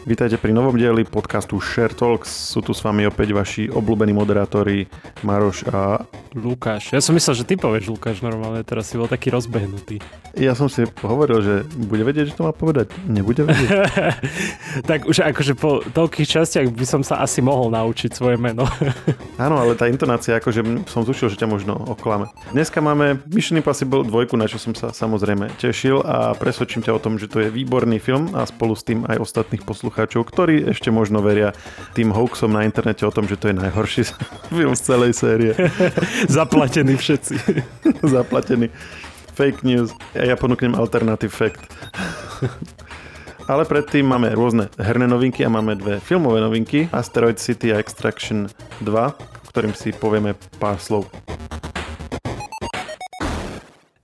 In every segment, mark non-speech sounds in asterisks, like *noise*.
Vítajte pri novom dieli podcastu Share Talks. Sú tu s vami opäť vaši obľúbení moderátori Maroš a... Lukáš. Ja som myslel, že ty povieš Lukáš normálne, teraz si bol taký rozbehnutý. Ja som si hovoril, že bude vedieť, že to má povedať. Nebude vedieť. *laughs* tak už akože po toľkých častiach by som sa asi mohol naučiť svoje meno. *laughs* Áno, ale tá intonácia, akože som zúčil, že ťa možno oklame. Dneska máme Mission Impossible 2, na čo som sa samozrejme tešil a presvedčím ťa o tom, že to je výborný film a spolu s tým aj ostatných poslucháčov poslucháčov, ktorí ešte možno veria tým hoaxom na internete o tom, že to je najhorší *laughs* film z celej série. *laughs* Zaplatení všetci. *laughs* Zaplatení. Fake news. A ja ponúknem alternative fact. Ale predtým máme rôzne herné novinky a máme dve filmové novinky. Asteroid City a Extraction 2, ktorým si povieme pár slov.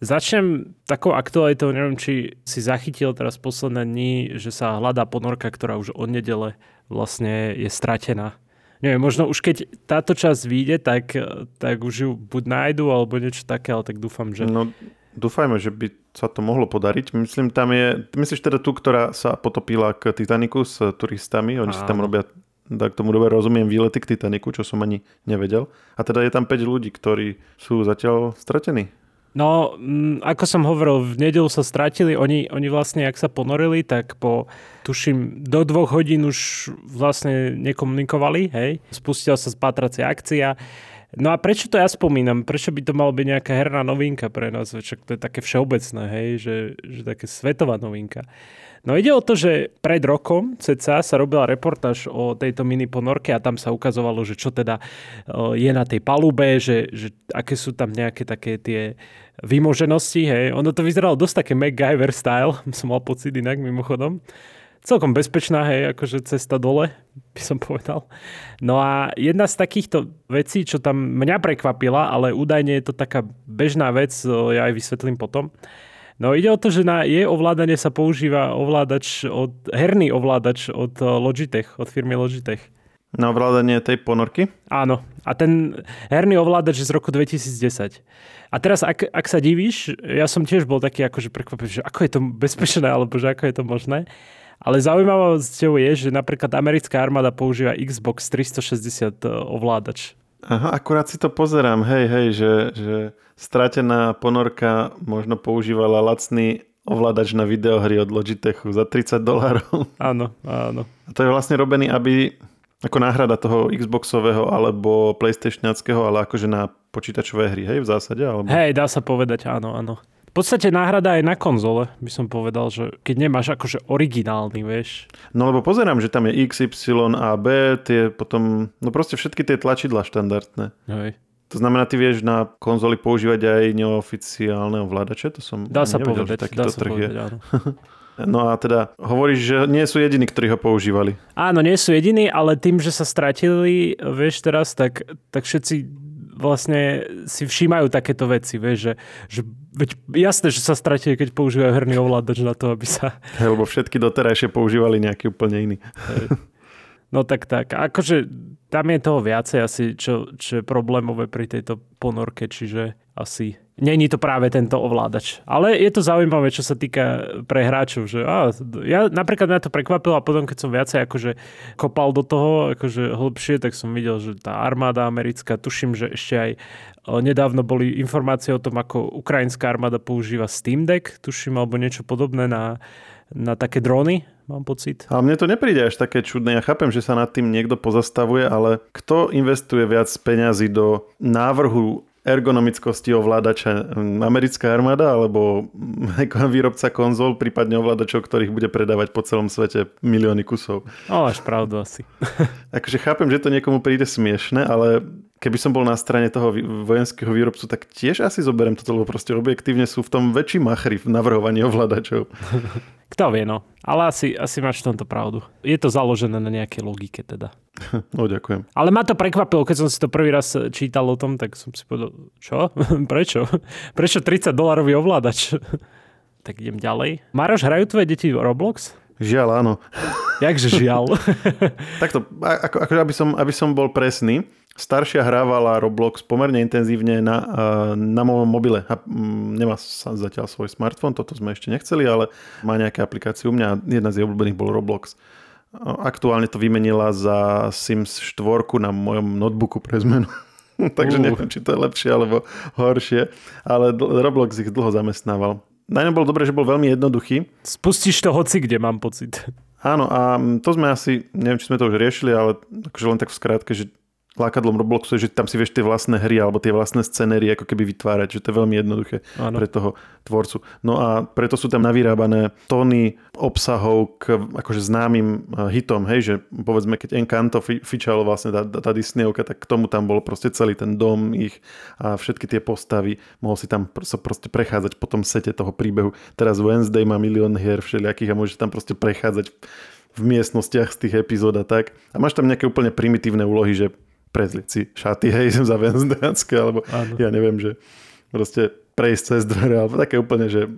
Začnem takou aktualitou, neviem, či si zachytil teraz posledné dni, že sa hľadá ponorka, ktorá už od nedele vlastne je stratená. Neviem, možno už keď táto časť vyjde, tak, tak už ju buď nájdu, alebo niečo také, ale tak dúfam, že... No, dúfajme, že by sa to mohlo podariť. Myslím, tam je... Myslíš teda tú, ktorá sa potopila k Titaniku s turistami? Oni Áno. si tam robia tak tomu dobre rozumiem, výlety k Titaniku, čo som ani nevedel. A teda je tam 5 ľudí, ktorí sú zatiaľ stratení. No, mm, ako som hovoril, v nedelu sa stratili. Oni, oni vlastne, ak sa ponorili, tak po, tuším, do dvoch hodín už vlastne nekomunikovali, hej. Spustila sa spátracia akcia. No a prečo to ja spomínam? Prečo by to malo byť nejaká herná novinka pre nás? Však to je také všeobecné, hej, že, že také svetová novinka. No ide o to, že pred rokom CCA sa robila reportáž o tejto mini ponorke a tam sa ukazovalo, že čo teda je na tej palube, že, že aké sú tam nejaké také tie vymoženosti, hej. Ono to vyzeralo dosť také MacGyver style, *laughs* som mal pocit inak mimochodom. Celkom bezpečná, hej, akože cesta dole, by som povedal. No a jedna z takýchto vecí, čo tam mňa prekvapila, ale údajne je to taká bežná vec, ja aj vysvetlím potom, No ide o to, že na jej ovládanie sa používa ovládač od, herný ovládač od eh, Logitech, od firmy Logitech. Na ovládanie tej ponorky? Áno. A ten herný ovládač je z roku 2010. A teraz, ak, ak sa divíš, ja som tiež bol taký akože prekvapený, že ako je to bezpečné, alebo že ako je to možné. Ale zaujímavosťou je, že napríklad americká armáda používa Xbox 360 eh, ovládač. Aha, akurát si to pozerám, hej, hej, že, že stratená ponorka možno používala lacný ovládač na videohry od Logitechu za 30 dolárov. Áno, áno. A to je vlastne robený, aby ako náhrada toho Xboxového alebo PlayStationackého, ale akože na počítačové hry, hej, v zásade? Alebo... Hej, dá sa povedať, áno, áno. Podstate náhrada aj na konzole, by som povedal, že keď nemáš akože originálny, vieš. No lebo pozerám, že tam je X, Y, A, B, tie potom, no proste všetky tie tlačidla štandardné. Hej. To znamená, ty vieš na konzoli používať aj neoficiálne ovládače? To som dá sa nevedel, povedať, dá sa povedať, je. áno. *laughs* No a teda hovoríš, že nie sú jediní, ktorí ho používali. Áno, nie sú jediní, ale tým, že sa stratili, vieš teraz, tak, tak všetci vlastne si všímajú takéto veci, vieš, že, že veď jasné, že sa stratili, keď používajú herný ovládač na to, aby sa... Hej, lebo všetky doterajšie používali nejaký úplne iný. No tak tak, akože tam je toho viacej asi, čo, čo je problémové pri tejto ponorke, čiže asi není to práve tento ovládač. Ale je to zaujímavé, čo sa týka pre hráčov, že á, ja napríklad mňa to prekvapilo a potom, keď som viacej akože kopal do toho, akože hlbšie, tak som videl, že tá armáda americká, tuším, že ešte aj nedávno boli informácie o tom, ako ukrajinská armáda používa Steam Deck, tuším, alebo niečo podobné na, na také dróny, mám pocit. Ale mne to nepríde až také čudné. Ja chápem, že sa nad tým niekto pozastavuje, ale kto investuje viac peňazí do návrhu ergonomickosti ovládača americká armáda alebo *laughs* výrobca konzol, prípadne ovládačov, ktorých bude predávať po celom svete milióny kusov. No, máš pravdu asi. *laughs* *laughs* akože chápem, že to niekomu príde smiešne, ale keby som bol na strane toho vojenského výrobcu, tak tiež asi zoberiem toto, lebo proste objektívne sú v tom väčší machry v navrhovaní ovládačov. *laughs* Kto vie, no. Ale asi, asi máš v tomto pravdu. Je to založené na nejakej logike teda. No, ďakujem. Ale ma to prekvapilo, keď som si to prvý raz čítal o tom, tak som si povedal, čo? *laughs* Prečo? Prečo 30 dolarový ovládač? *laughs* tak idem ďalej. Maroš, hrajú tvoje deti Roblox? Žiaľ, áno. Jakže žiaľ? Takto, ako, ako aby, som, aby som bol presný, staršia hrávala Roblox pomerne intenzívne na, na mojom mobile. A mm, nemá sa zatiaľ svoj smartfón, toto sme ešte nechceli, ale má nejaké aplikácie u mňa. Jedna z jej obľúbených bol Roblox. aktuálne to vymenila za Sims 4 na mojom notebooku pre zmenu. *laughs* Takže uh. neviem, či to je lepšie alebo horšie, ale Roblox ich dlho zamestnával. Na ňom bol dobre, že bol veľmi jednoduchý. Spustíš to hoci kde, mám pocit. Áno, a to sme asi, neviem, či sme to už riešili, ale akože len tak v skratke, že lákadlom Robloxu je, že tam si vieš tie vlastné hry alebo tie vlastné scenérie ako keby vytvárať, že to je veľmi jednoduché ano. pre toho tvorcu. No a preto sú tam navyrábané tóny obsahov k akože známym eh, hitom, hej, že povedzme, keď Encanto fičalo vlastne tá, tá Disneyovka, tak k tomu tam bol proste celý ten dom ich a všetky tie postavy, mohol si tam sa proste prechádzať po tom sete toho príbehu. Teraz Wednesday má milión hier všelijakých a môžeš tam proste prechádzať v miestnostiach z tých epizód a tak. A máš tam nejaké úplne primitívne úlohy, že prezliť si šaty, hej, *laughs* za Wednesdayské, alebo Áno. ja neviem, že proste prejsť cez dvere, alebo také úplne, že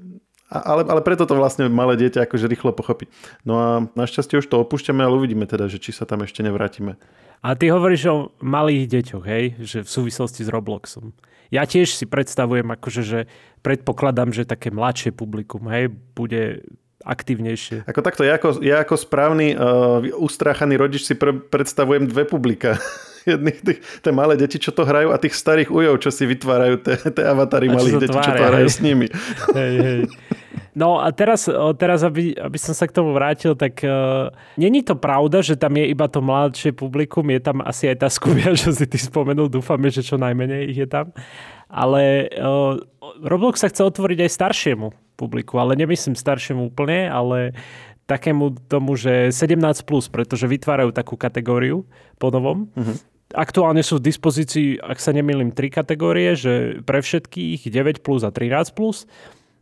ale, ale preto to vlastne malé dieťa akože rýchlo pochopí. No a našťastie už to opúšťame, ale uvidíme teda, že či sa tam ešte nevrátime. A ty hovoríš o malých deťoch, hej? Že v súvislosti s Robloxom. Ja tiež si predstavujem, akože, že predpokladám, že také mladšie publikum, hej, bude aktívnejšie. Ako takto, ja ako, ja ako správny uh, ustráchaný rodič si pre, predstavujem dve publika. *laughs* jedných tých, tie malé deti, čo to hrajú a tých starých ujov, čo si vytvárajú tie avatary malých detí, čo to hrajú hej. s nimi. *laughs* *laughs* Hej, hej. No a teraz, teraz aby, aby som sa k tomu vrátil, tak uh, není to pravda, že tam je iba to mladšie publikum, je tam asi aj tá skúbia, čo *laughs* si ty spomenul, dúfame, že čo najmenej ich je tam. Ale uh, Roblox sa chce otvoriť aj staršiemu publiku, ale nemyslím staršiemu úplne, ale takému tomu, že 17+, plus, pretože vytvárajú takú kategóriu po novom. Uh-huh. Aktuálne sú v dispozícii, ak sa nemýlim, tri kategórie, že pre všetkých 9 plus a 13 plus.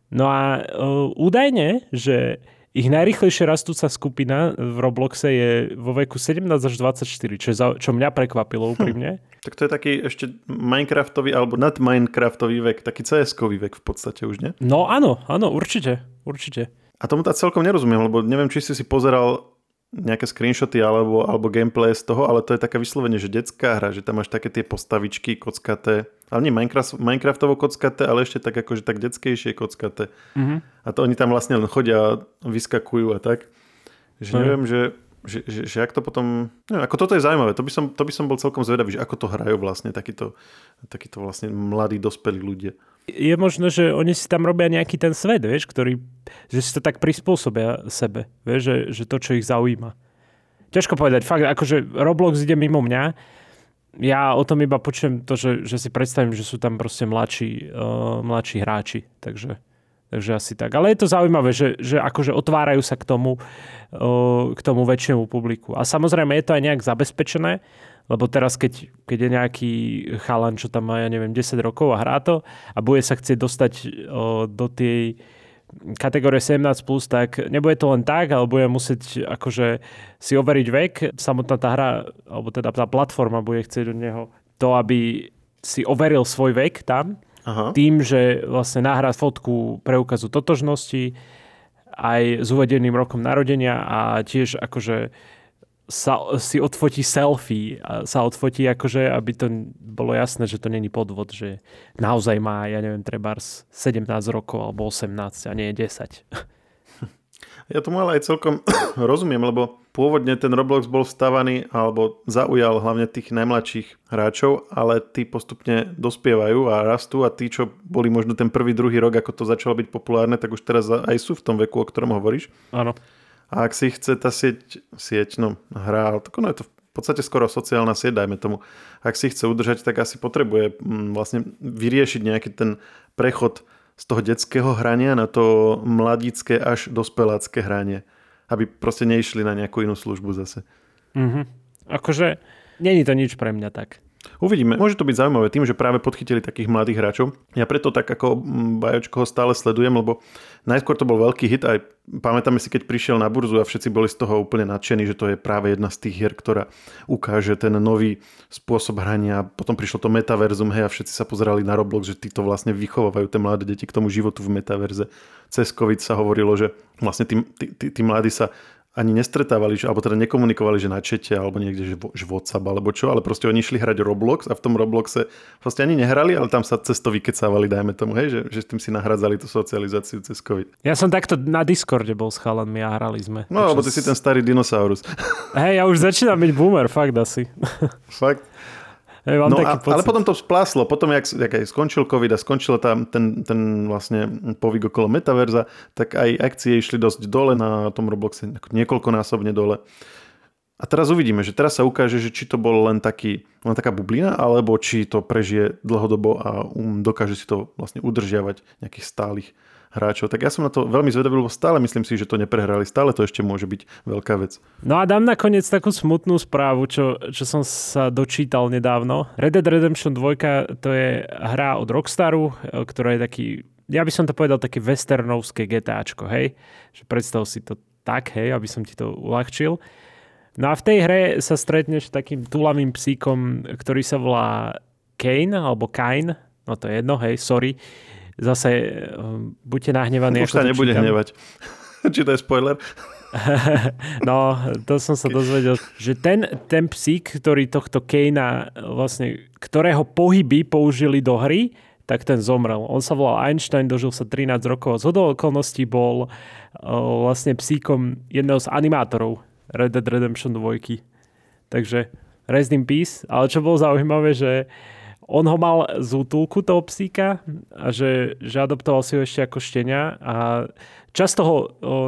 No a uh, údajne, že ich najrychlejšie rastúca skupina v Robloxe je vo veku 17 až 24, čo, za, čo mňa prekvapilo hm. úprimne. Hm. Tak to je taký ešte Minecraftový alebo nad Minecraftový vek, taký CS-kový vek v podstate už, nie? No áno, áno, určite, určite. A tomu tak celkom nerozumiem, lebo neviem, či si si pozeral nejaké screenshoty alebo, alebo gameplay z toho, ale to je také vyslovene, že detská hra, že tam máš také tie postavičky kockaté, ale nie Minecraft, Minecraftovo kockaté, ale ešte tak akože tak detskejšie kockaté. Mm-hmm. A to oni tam vlastne len chodia, vyskakujú a tak. Že mm. neviem, že, že, že, že ak to potom... Neviem, ako toto je zaujímavé, to by, som, to by som bol celkom zvedavý, že ako to hrajú vlastne takíto, takíto vlastne mladí, dospelí ľudia je možno, že oni si tam robia nejaký ten svet, vieš, ktorý, že si to tak prispôsobia sebe, vieš, že, že to, čo ich zaujíma. Ťažko povedať, fakt, akože Roblox ide mimo mňa, ja o tom iba počujem to, že, že si predstavím, že sú tam proste mladší, uh, mladší hráči, takže, takže asi tak. Ale je to zaujímavé, že, že akože otvárajú sa k tomu, uh, k tomu väčšiemu publiku. A samozrejme je to aj nejak zabezpečené, lebo teraz, keď, keď je nejaký chalan, čo tam má, ja neviem, 10 rokov a hrá to a bude sa chcieť dostať o, do tej kategórie 17+, plus, tak nebude to len tak, ale bude musieť akože si overiť vek. Samotná tá hra, alebo teda tá platforma bude chcieť od neho to, aby si overil svoj vek tam, Aha. tým, že vlastne nahrá fotku preukazu totožnosti aj s uvedeným rokom narodenia a tiež akože sa, si odfotí selfie a sa odfotí akože, aby to bolo jasné, že to není podvod, že naozaj má, ja neviem, treba 17 rokov alebo 18 a nie 10. *laughs* Ja tomu ale aj celkom *coughs* rozumiem, lebo pôvodne ten Roblox bol vstavaný alebo zaujal hlavne tých najmladších hráčov, ale tí postupne dospievajú a rastú a tí, čo boli možno ten prvý, druhý rok, ako to začalo byť populárne, tak už teraz aj sú v tom veku, o ktorom hovoríš. Áno. A ak si chce tá sieť, sieť no, hra, tak ono je to v podstate skoro sociálna sieť, dajme tomu. Ak si chce udržať, tak asi potrebuje mm, vlastne vyriešiť nejaký ten prechod z toho detského hrania na to mladické až dospelácké hranie. Aby proste neišli na nejakú inú službu zase. Mm-hmm. Akože, není to nič pre mňa tak. Uvidíme. Môže to byť zaujímavé tým, že práve podchytili takých mladých hráčov. Ja preto tak ako mm, Bajočko ho stále sledujem, lebo najskôr to bol veľký hit aj pamätáme si, keď prišiel na burzu a všetci boli z toho úplne nadšení, že to je práve jedna z tých hier, ktorá ukáže ten nový spôsob hrania. Potom prišlo to metaverzum, hej, a všetci sa pozerali na Roblox, že títo vlastne vychovávajú tie mladé deti k tomu životu v metaverze. Cez COVID sa hovorilo, že vlastne tí, tí, tí, tí mladí sa ani nestretávali, alebo teda nekomunikovali, že na čete, alebo niekde, že, že WhatsApp, alebo čo, ale proste oni išli hrať Roblox a v tom Robloxe vlastne ani nehrali, ale tam sa cez to vykecávali, dajme tomu, hej, že, že s tým si nahradzali tú socializáciu cez COVID. Ja som takto na Discorde bol s chalanmi a hrali sme. No, lebo ty si ten starý dinosaurus. Hej, ja už začínam byť boomer, fakt asi. Fakt? Mám no a, pocit. ale potom to spláslo, potom jak, jak aj skončil COVID a skončil tam ten, ten vlastne povyk okolo metaverza, tak aj akcie išli dosť dole na tom Robloxe, niekoľkonásobne dole. A teraz uvidíme, že teraz sa ukáže, že či to bol len, taký, len taká bublina, alebo či to prežije dlhodobo a um, dokáže si to vlastne udržiavať nejakých stálych hráčov. Tak ja som na to veľmi zvedavý, lebo stále myslím si, že to neprehrali. Stále to ešte môže byť veľká vec. No a dám nakoniec takú smutnú správu, čo, čo som sa dočítal nedávno. Red Dead Redemption 2 to je hra od Rockstaru, e, ktorá je taký, ja by som to povedal také westernovské GTAčko, hej? Že predstav si to tak, hej, aby som ti to uľahčil. No a v tej hre sa stretneš takým tulavým psíkom, ktorý sa volá Kane, alebo Kain, no to je jedno, hej, sorry zase um, buďte nahnevaní. Už sa nebude čítam. hnevať. *laughs* Či to je spoiler? *laughs* no, to som sa dozvedel, že ten, ten psík, ktorý tohto Kejna, vlastne, ktorého pohyby použili do hry, tak ten zomrel. On sa volal Einstein, dožil sa 13 rokov a z okolností bol uh, vlastne psíkom jedného z animátorov Red Dead Redemption 2. Takže rest in peace. Ale čo bolo zaujímavé, že on ho mal z útulku toho psíka a že, že adoptoval si ho ešte ako štenia a často ho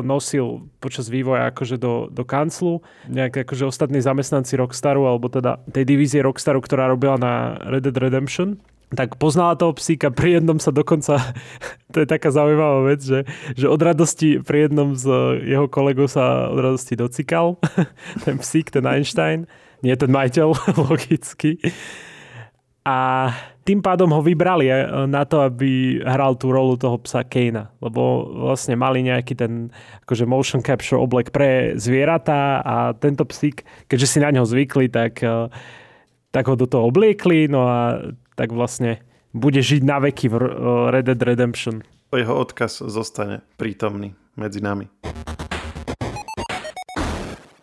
nosil počas vývoja akože do, do kanclu. Nejak akože ostatní zamestnanci Rockstaru alebo teda tej divízie Rockstaru, ktorá robila na Red Dead Redemption tak poznala toho psíka, pri jednom sa dokonca, *laughs* to je taká zaujímavá vec, že, že od radosti pri jednom z jeho kolegov sa od radosti docikal, *laughs* ten psík, ten Einstein, nie ten majiteľ, *laughs* logicky a tým pádom ho vybrali eh, na to, aby hral tú rolu toho psa Kejna, lebo vlastne mali nejaký ten akože motion capture oblek pre zvieratá a tento psík, keďže si na ňo zvykli, tak, eh, tak ho do toho obliekli, no a tak vlastne bude žiť na veky v eh, Red Dead Redemption. Jeho odkaz zostane prítomný medzi nami.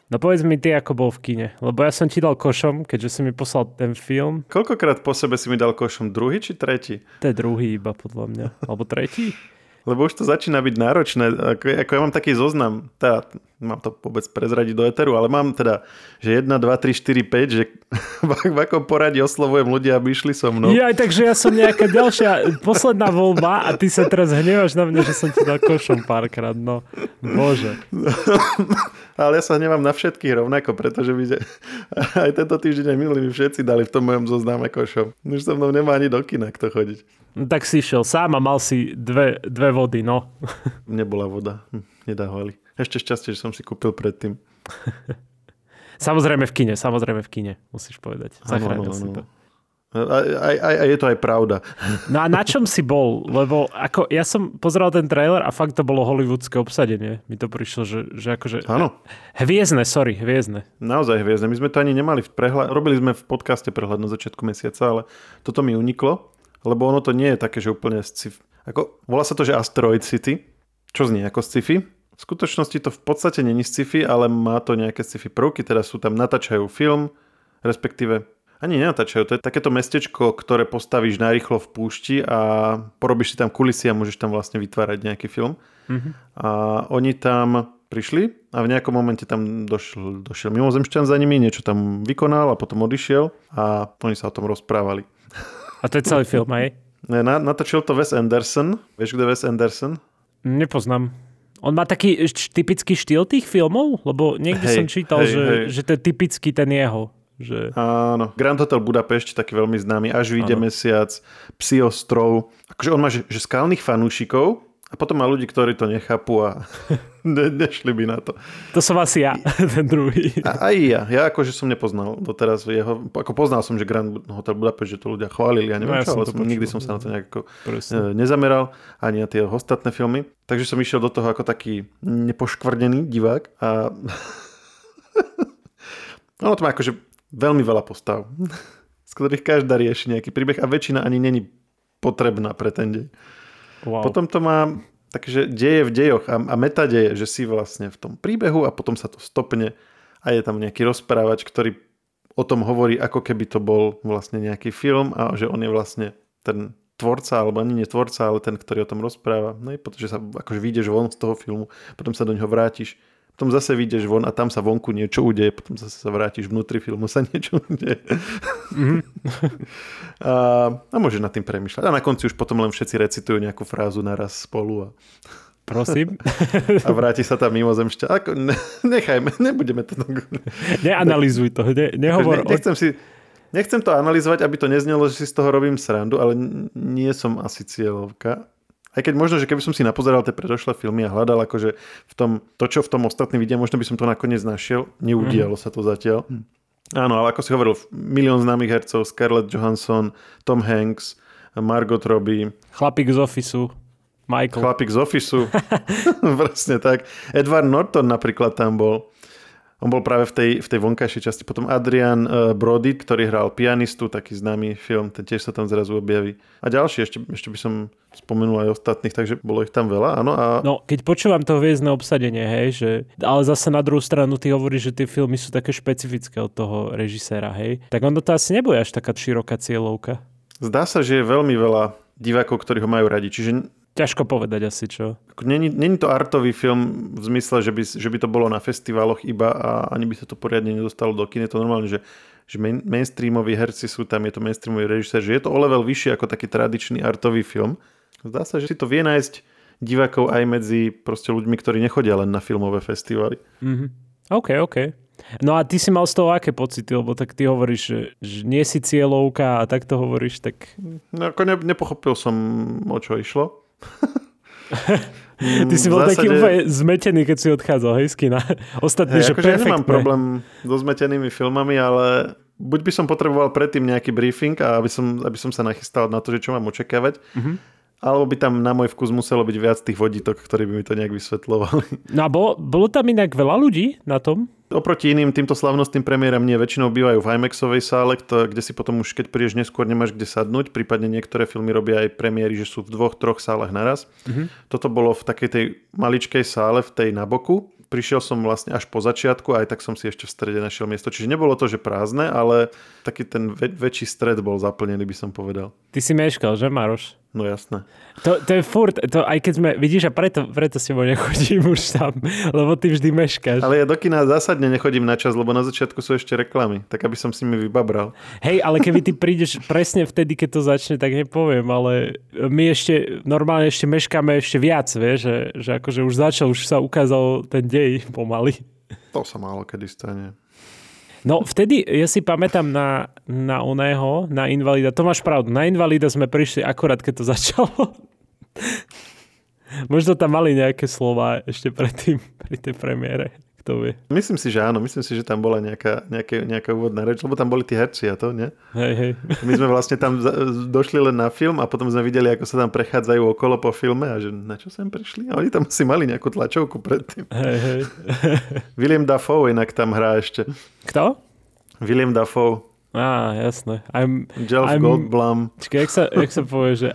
No povedz mi ty, ako bol v kine. Lebo ja som ti dal košom, keďže si mi poslal ten film. Koľkokrát po sebe si mi dal košom? Druhý či tretí? To je druhý iba podľa mňa. Alebo tretí? *laughs* Lebo už to začína byť náročné. Ako, ako ja mám taký zoznam, teda, mám to vôbec prezradiť do eteru, ale mám teda, že 1, 2, 3, 4, 5, že *laughs* v akom poradí oslovujem ľudia, aby išli so mnou. Ja, takže ja som nejaká ďalšia, posledná voľba a ty sa teraz hnevaš na mňa, že som ti dal košom párkrát, no. Bože. *laughs* ale ja sa hnevám na všetkých rovnako, pretože by *laughs* aj tento týždeň minulý mi všetci dali v tom mojom zozname košom. Už so mnou nemá ani do kina kto chodiť. Tak si šiel sám a mal si dve, dve vody, no. *laughs* Nebola voda, hm, nedávali. Ešte šťastie, že som si kúpil predtým. *laughs* samozrejme v kine, samozrejme v kine, musíš povedať. Zachránil si to. A, a, a je to aj pravda. *laughs* No a na čom si bol? Lebo ako, ja som pozeral ten trailer a fakt to bolo hollywoodske obsadenie. Mi to prišlo, že, že akože... Áno. Hviezdne, sorry, hviezdne. Naozaj hviezdne. My sme to ani nemali v prehľad. Robili sme v podcaste prehľad na začiatku mesiaca, ale toto mi uniklo lebo ono to nie je také, že úplne sci Ako, volá sa to, že Asteroid City, čo znie ako sci-fi. V skutočnosti to v podstate není sci-fi, ale má to nejaké sci-fi prvky, teda sú tam, natáčajú film, respektíve ani nenatáčajú, to je takéto mestečko, ktoré postavíš narýchlo v púšti a porobíš si tam kulisy a môžeš tam vlastne vytvárať nejaký film. Mm-hmm. A oni tam prišli a v nejakom momente tam došiel, došiel mimozemšťan za nimi, niečo tam vykonal a potom odišiel a oni sa o tom rozprávali. A to je celý film, aj? Na, natočil to Wes Anderson. Vieš, je Wes Anderson? Nepoznám. On má taký typický štýl tých filmov? Lebo niekde hej, som čítal, hej, že, hej. že to je typický ten jeho. Že... Áno, Grand Hotel Budapešť, taký veľmi známy, až vyjde mesiac, Psi ostrov. Akože on má že, že skalných fanúšikov, a potom má ľudí, ktorí to nechápu a *laughs* ne, nešli by na to. To som asi ja, *laughs* ten druhý. A, aj ja. Ja akože som nepoznal doteraz jeho, ako poznal som, že Grand Hotel Budapest, že to ľudia chválili, ja neviem no, ja čo, ale som, nikdy som sa na to nejako Presne. nezameral, ani na tie ostatné filmy. Takže som išiel do toho ako taký nepoškvrnený divák a *laughs* ono to má akože veľmi veľa postav, z ktorých každá rieši nejaký príbeh a väčšina ani není potrebná pre ten deň. Wow. Potom to má takže deje v dejoch a, a metadeje, že si vlastne v tom príbehu a potom sa to stopne a je tam nejaký rozprávač, ktorý o tom hovorí, ako keby to bol vlastne nejaký film a že on je vlastne ten tvorca, alebo ani nie tvorca, ale ten, ktorý o tom rozpráva. No i potom, že sa akože vyjdeš von z toho filmu, potom sa do neho vrátiš potom zase vyjdeš von a tam sa vonku niečo udeje, potom zase sa vrátiš vnútri filmu, sa *laughs* niečo udeje. Mm-hmm. a, a môžeš nad tým premyšľať. A na konci už potom len všetci recitujú nejakú frázu naraz spolu. A... Prosím. *laughs* a vráti sa tam mimozemšťa. Ako, ne, nechajme, nebudeme to... Neanalizuj to, ne, nehovor. Ne, nechcem si... Nechcem to analyzovať, aby to neznelo, že si z toho robím srandu, ale nie som asi cieľovka. Aj keď možno, že keby som si napozeral tie predošlé filmy a hľadal akože v tom, to, čo v tom ostatní vidia, možno by som to nakoniec našiel. Neudialo mm. sa to zatiaľ. Mm. Áno, ale ako si hovoril, milión známych hercov, Scarlett Johansson, Tom Hanks, Margot Robbie. Chlapík z Officeu. Michael. Chlapík z Officeu. *laughs* *laughs* Presne tak. Edward Norton napríklad tam bol. On bol práve v tej, v tej vonkajšej časti. Potom Adrian uh, Brody, ktorý hral pianistu, taký známy film, ten tiež sa tam zrazu objaví. A ďalší, ešte, ešte by som spomenul aj ostatných, takže bolo ich tam veľa, áno. A... No, keď počúvam to hviezdne obsadenie, hej, že, ale zase na druhú stranu ty hovoríš, že tie filmy sú také špecifické od toho režiséra, hej, tak ono to asi nebude až taká široká cieľovka. Zdá sa, že je veľmi veľa divákov, ktorí ho majú radi, čiže Ťažko povedať asi, čo? Není, není to artový film v zmysle, že by, že by to bolo na festivaloch iba a ani by sa to poriadne nedostalo do kin. Je to normálne, že, že main, mainstreamoví herci sú tam, je to mainstreamový režisér, že je to o level vyššie ako taký tradičný artový film. Zdá sa, že si to vie nájsť divákov aj medzi proste ľuďmi, ktorí nechodia len na filmové festivaly. Mm-hmm. OK, OK. No a ty si mal z toho aké pocity? Lebo tak ty hovoríš, že, že nie si cieľovka a tak to hovoríš, tak... No ako ne, nepochopil som, o čo išlo. Ty si bol zásade... taký úplne zmetený, keď si odchádzal, hej, z kina. Ostatní, hey, že akože ja nemám problém so zmetenými filmami, ale buď by som potreboval predtým nejaký briefing, a aby som, aby som sa nachystal na to, že čo mám očakávať, mm-hmm alebo by tam na môj vkus muselo byť viac tých vodítok, ktorí by mi to nejak vysvetľovali. No a bolo, bolo tam inak veľa ľudí na tom? Oproti iným týmto slavnostným premiéram nie väčšinou bývajú v IMAXovej sále, kde si potom už keď prídeš neskôr nemáš kde sadnúť, prípadne niektoré filmy robia aj premiéry, že sú v dvoch, troch sálach naraz. Mm-hmm. Toto bolo v takej tej maličkej sále v tej na boku prišiel som vlastne až po začiatku a aj tak som si ešte v strede našiel miesto. Čiže nebolo to, že prázdne, ale taký ten väč- väčší stred bol zaplnený, by som povedal. Ty si meškal, že Maroš? No jasné. To, to je furt, to aj keď sme, vidíš, a preto, preto s tebou nechodím už tam, *laughs* lebo ty vždy meškáš. Ale ja do kina zásadne nechodím na čas, lebo na začiatku sú ešte reklamy, tak aby som s nimi vybabral. Hej, ale keby ty prídeš presne vtedy, keď to začne, tak nepoviem, ale my ešte, normálne ešte meškáme ešte viac, vieš, že, že akože už začal, už sa ukázal ten dej pomaly. To sa málo kedy stane. No vtedy, ja si pamätám na, na oného, na Invalida, to máš pravdu, na Invalida sme prišli akurát, keď to začalo. Možno tam mali nejaké slova ešte predtým, pri tej premiére. Kto vie. Myslím si, že áno. Myslím si, že tam bola nejaká, nejaká, nejaká úvodná reč, lebo tam boli tí herci a to, nie? Hej, hej. My sme vlastne tam došli len na film a potom sme videli, ako sa tam prechádzajú okolo po filme a že na čo sem prišli? A oni tam si mali nejakú tlačovku predtým. Hej, hej. *laughs* William Dafoe inak tam hrá ešte. Kto? William Dafoe. Á, jasné. I'm, Jeff I'm, Goldblum. Čakaj, jak sa, jak sa povie, že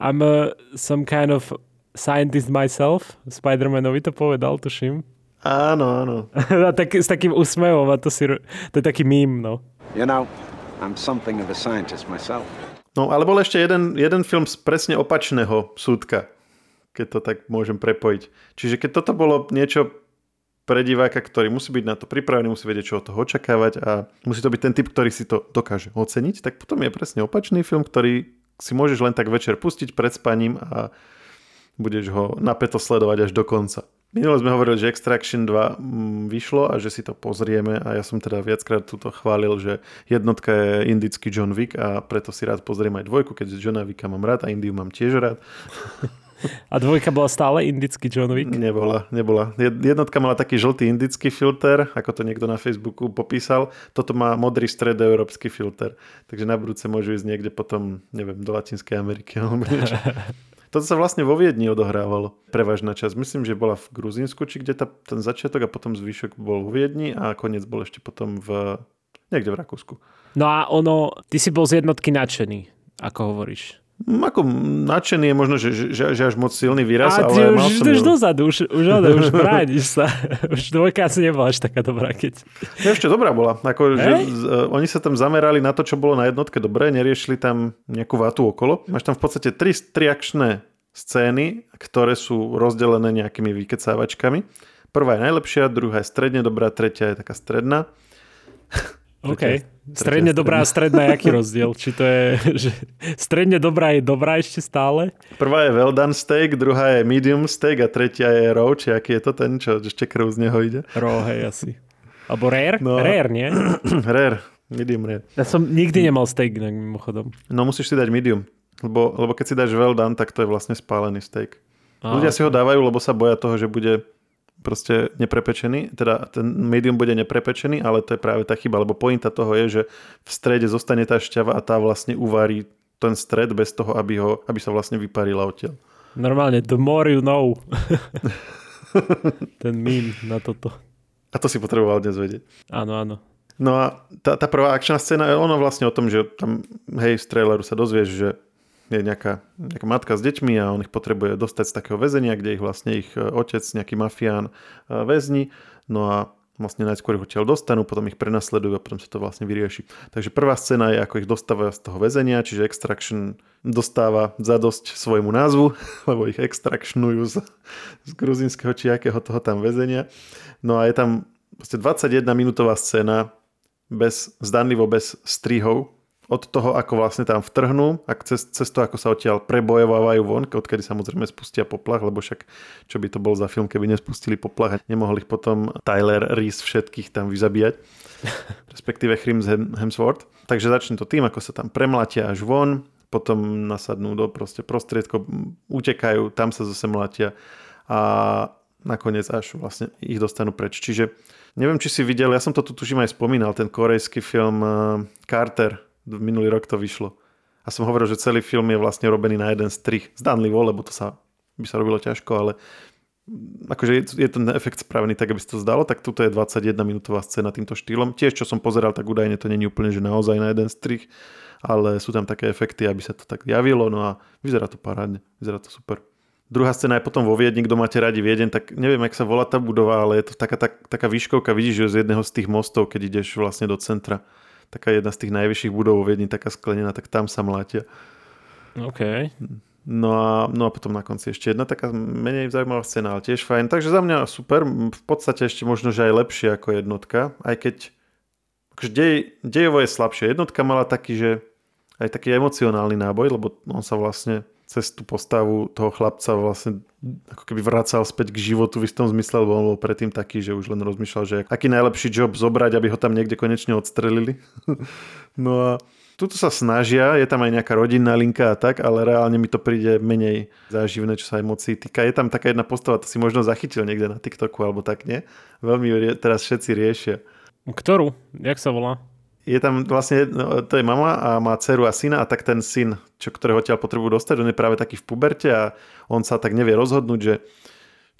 I'm a, some kind of scientist myself. Spider-Manovi to povedal, tuším. Áno, áno. *laughs* a tak, s takým úsmevom a to, si, to je taký mím, no. You know, I'm something of a scientist myself. No, ale bol ešte jeden, jeden film z presne opačného súdka, keď to tak môžem prepojiť. Čiže keď toto bolo niečo pre diváka, ktorý musí byť na to pripravený, musí vedieť, čo od toho očakávať a musí to byť ten typ, ktorý si to dokáže oceniť, tak potom je presne opačný film, ktorý si môžeš len tak večer pustiť pred spaním a budeš ho napeto sledovať až do konca. Minule sme hovorili, že Extraction 2 mm, vyšlo a že si to pozrieme a ja som teda viackrát túto chválil, že jednotka je indický John Wick a preto si rád pozriem aj dvojku, keďže Johna Wicka mám rád a Indiu mám tiež rád. A dvojka bola stále indický John Wick? Nebola, nebola. Jednotka mala taký žltý indický filter, ako to niekto na Facebooku popísal. Toto má modrý stredoeurópsky filter. Takže na budúce môžu ísť niekde potom, neviem, do Latinskej Ameriky alebo niečo. *laughs* Toto sa vlastne vo Viedni odohrávalo, prevažná časť. Myslím, že bola v Gruzínsku, či kde tá, ten začiatok a potom zvyšok bol vo Viedni a koniec bol ešte potom v, niekde v Rakúsku. No a ono, ty si bol z jednotky nadšený, ako hovoríš. Mm, Ako nadšený je možno, že, že, že až moc silný výraz, A ale už mal som dozadu, už, už, ale, už *laughs* brániš sa. Už dvojka asi nebola až taká dobrá, keď... No, Ešte dobrá bola. Ako, že, Hej? z, uh, oni sa tam zamerali na to, čo bolo na jednotke dobre, neriešili tam nejakú vatu okolo. Máš tam v podstate tri, tri akčné scény, ktoré sú rozdelené nejakými vykecávačkami. Prvá je najlepšia, druhá je stredne dobrá, tretia je taká stredná. OK. Stredne dobrá a stredná aký rozdiel? Či to je, *laughs* že stredne dobrá je dobrá ešte stále? Prvá je well done steak, druhá je medium steak a tretia je raw, či aký je to ten, čo ešte krv z neho ide. Raw, hej, asi. Alebo rare? No. Rare, nie? *clears throat* rare, medium rare. Ja som nikdy nemal steak inak mimochodom. No musíš si dať medium, lebo, lebo keď si dáš well done, tak to je vlastne spálený steak. Á, Ľudia si ho dávajú, lebo sa boja toho, že bude proste neprepečený, teda ten medium bude neprepečený, ale to je práve tá chyba, lebo pointa toho je, že v strede zostane tá šťava a tá vlastne uvarí ten stred bez toho, aby, ho, aby sa vlastne vyparila odtiaľ. Normálne, the more you know. *laughs* Ten mím na toto. A to si potreboval dnes vedieť. Áno, áno. No a tá, tá prvá akčná scéna, ona vlastne o tom, že tam, hej, z traileru sa dozvieš, že je nejaká, nejaká matka s deťmi a on ich potrebuje dostať z takého väzenia, kde ich vlastne ich e, otec, nejaký mafián e, väzni. No a vlastne najskôr ich odtiaľ dostanú, potom ich prenasledujú a potom sa to vlastne vyrieši. Takže prvá scéna je, ako ich dostávajú z toho väzenia, čiže Extraction dostáva zadosť svojmu názvu, *laughs* lebo ich extractionujú z, z gruzinského či akého toho tam väzenia. No a je tam proste 21 minútová scéna bez, zdanlivo bez strihov, od toho, ako vlastne tam vtrhnú, ak cez, cez to, ako sa odtiaľ prebojovávajú von, odkedy samozrejme spustia poplach, lebo však čo by to bol za film, keby nespustili poplach a nemohol ich potom Tyler Reese všetkých tam vyzabíjať, *laughs* respektíve Chrims Hem- Hemsworth. Takže začne to tým, ako sa tam premlatia až von, potom nasadnú do proste prostriedko, utekajú, tam sa zase mlatia a nakoniec až vlastne ich dostanú preč. Čiže neviem, či si videl, ja som to tu tuším aj spomínal, ten korejský film eh, Carter, minulý rok to vyšlo. A som hovoril, že celý film je vlastne robený na jeden strich. Zdanlivo, lebo to sa, by sa robilo ťažko, ale akože je, je ten efekt spravený tak, aby sa to zdalo, tak tuto je 21 minútová scéna týmto štýlom. Tiež, čo som pozeral, tak údajne to není úplne, že naozaj na jeden strich, ale sú tam také efekty, aby sa to tak javilo, no a vyzerá to parádne, vyzerá to super. Druhá scéna je potom vo Viedni, kto máte radi Viedeň, tak neviem, jak sa volá tá budova, ale je to taká, tak, taká výškovka, vidíš, že z jedného z tých mostov, keď ideš vlastne do centra. Taká jedna z tých najvyšších budov vo Viedni, taká sklenená, tak tam sa mlátia. OK. No a, no a potom na konci ešte jedna taká menej zaujímavá scéna, ale tiež fajn. Takže za mňa super, v podstate ešte možno, že aj lepšie ako jednotka, aj keď akože dej, dejovo je slabšie. Jednotka mala taký, že aj taký emocionálny náboj, lebo on sa vlastne cez tú postavu toho chlapca vlastne ako keby vracal späť k životu v istom zmysle, lebo on bol predtým taký, že už len rozmýšľal, že aký najlepší job zobrať, aby ho tam niekde konečne odstrelili. *laughs* no a tuto sa snažia, je tam aj nejaká rodinná linka a tak, ale reálne mi to príde menej záživné, čo sa emócií týka. Je tam taká jedna postava, to si možno zachytil niekde na TikToku alebo tak, nie? Veľmi teraz všetci riešia. Ktorú? Jak sa volá? Je tam vlastne, no, to je mama a má dceru a syna a tak ten syn, čo, ktorého odtiaľ potrebujú dostať, on je práve taký v puberte a on sa tak nevie rozhodnúť, že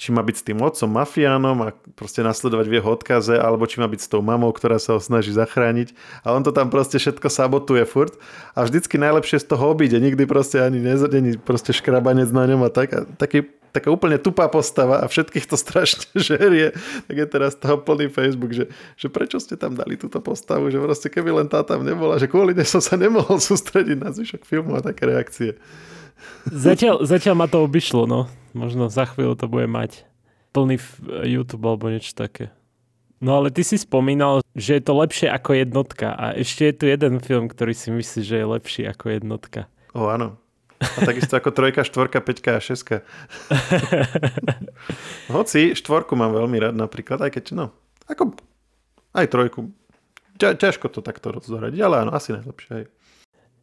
či má byť s tým otcom mafiánom a proste nasledovať v jeho odkaze, alebo či má byť s tou mamou, ktorá sa ho snaží zachrániť. A on to tam proste všetko sabotuje furt. A vždycky najlepšie z toho obíde. Nikdy proste ani nezadení proste škrabanec na ňom a tak. A taký, taká úplne tupá postava a všetkých to *laughs* strašne žerie. Tak je teraz toho plný Facebook, že, že prečo ste tam dali túto postavu, že proste keby len tá tam nebola, že kvôli nej som sa nemohol *laughs* sústrediť na zvyšok filmu a také reakcie. Zatiaľ, zatiaľ ma to obišlo, no. Možno za chvíľu to bude mať plný YouTube alebo niečo také. No ale ty si spomínal, že je to lepšie ako jednotka a ešte je tu jeden film, ktorý si myslí, že je lepší ako jednotka. O, áno. A takisto ako trojka, štvorka, peťka a šeska. *laughs* Hoci štvorku mám veľmi rád napríklad, aj keď, no, ako aj trojku. Ťa, ťažko to takto rozdoradiť, ale áno, asi najlepšie. Hej.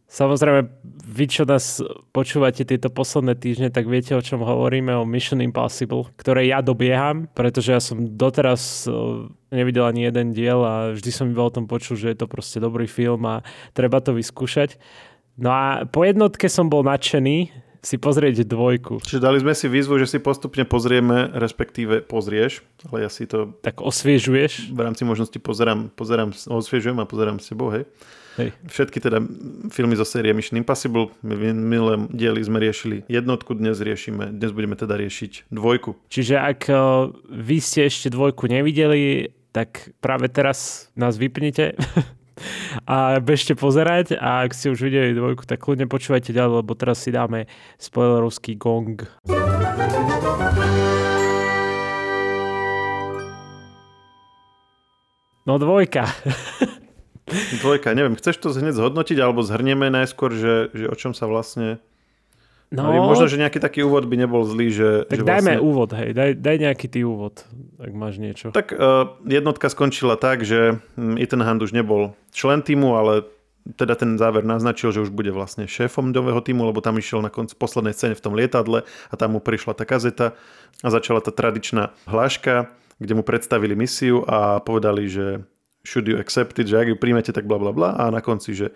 Samozrejme, vy, čo nás počúvate tieto posledné týždne, tak viete, o čom hovoríme, o Mission Impossible, ktoré ja dobieham, pretože ja som doteraz eh, nevidel ani jeden diel a vždy som iba o tom počul, že je to proste dobrý film a treba to vyskúšať. No a po jednotke som bol nadšený si pozrieť dvojku. Čiže dali sme si výzvu, že si postupne pozrieme, respektíve pozrieš, ale ja si to Tak osviežuješ. v rámci možnosti pozerám, pozerám osviežujem a pozerám s tebou, hej. Hej. Všetky teda filmy zo série Mission Impossible. My v minulém dieli sme riešili jednotku, dnes riešime, dnes budeme teda riešiť dvojku. Čiže ak eh, vy ste ešte dvojku nevideli, tak práve teraz nás vypnite *laughs* a bežte pozerať a ak ste už videli dvojku, tak kľudne počúvajte ďalej, lebo teraz si dáme spoilerovský gong. No dvojka. *laughs* Dvojka, neviem, chceš to hneď zhodnotiť alebo zhrnieme najskôr, že, že o čom sa vlastne... No, Ale možno, že nejaký taký úvod by nebol zlý, že... tak že dajme vlastne... úvod, hej, daj, daj nejaký ty úvod, ak máš niečo. Tak uh, jednotka skončila tak, že hm, Ethan Hunt už nebol člen týmu, ale teda ten záver naznačil, že už bude vlastne šéfom nového týmu, lebo tam išiel na konci poslednej scéne v tom lietadle a tam mu prišla tá kazeta a začala tá tradičná hláška, kde mu predstavili misiu a povedali, že should you accept it, že ak ju príjmete, tak bla bla bla. A na konci, že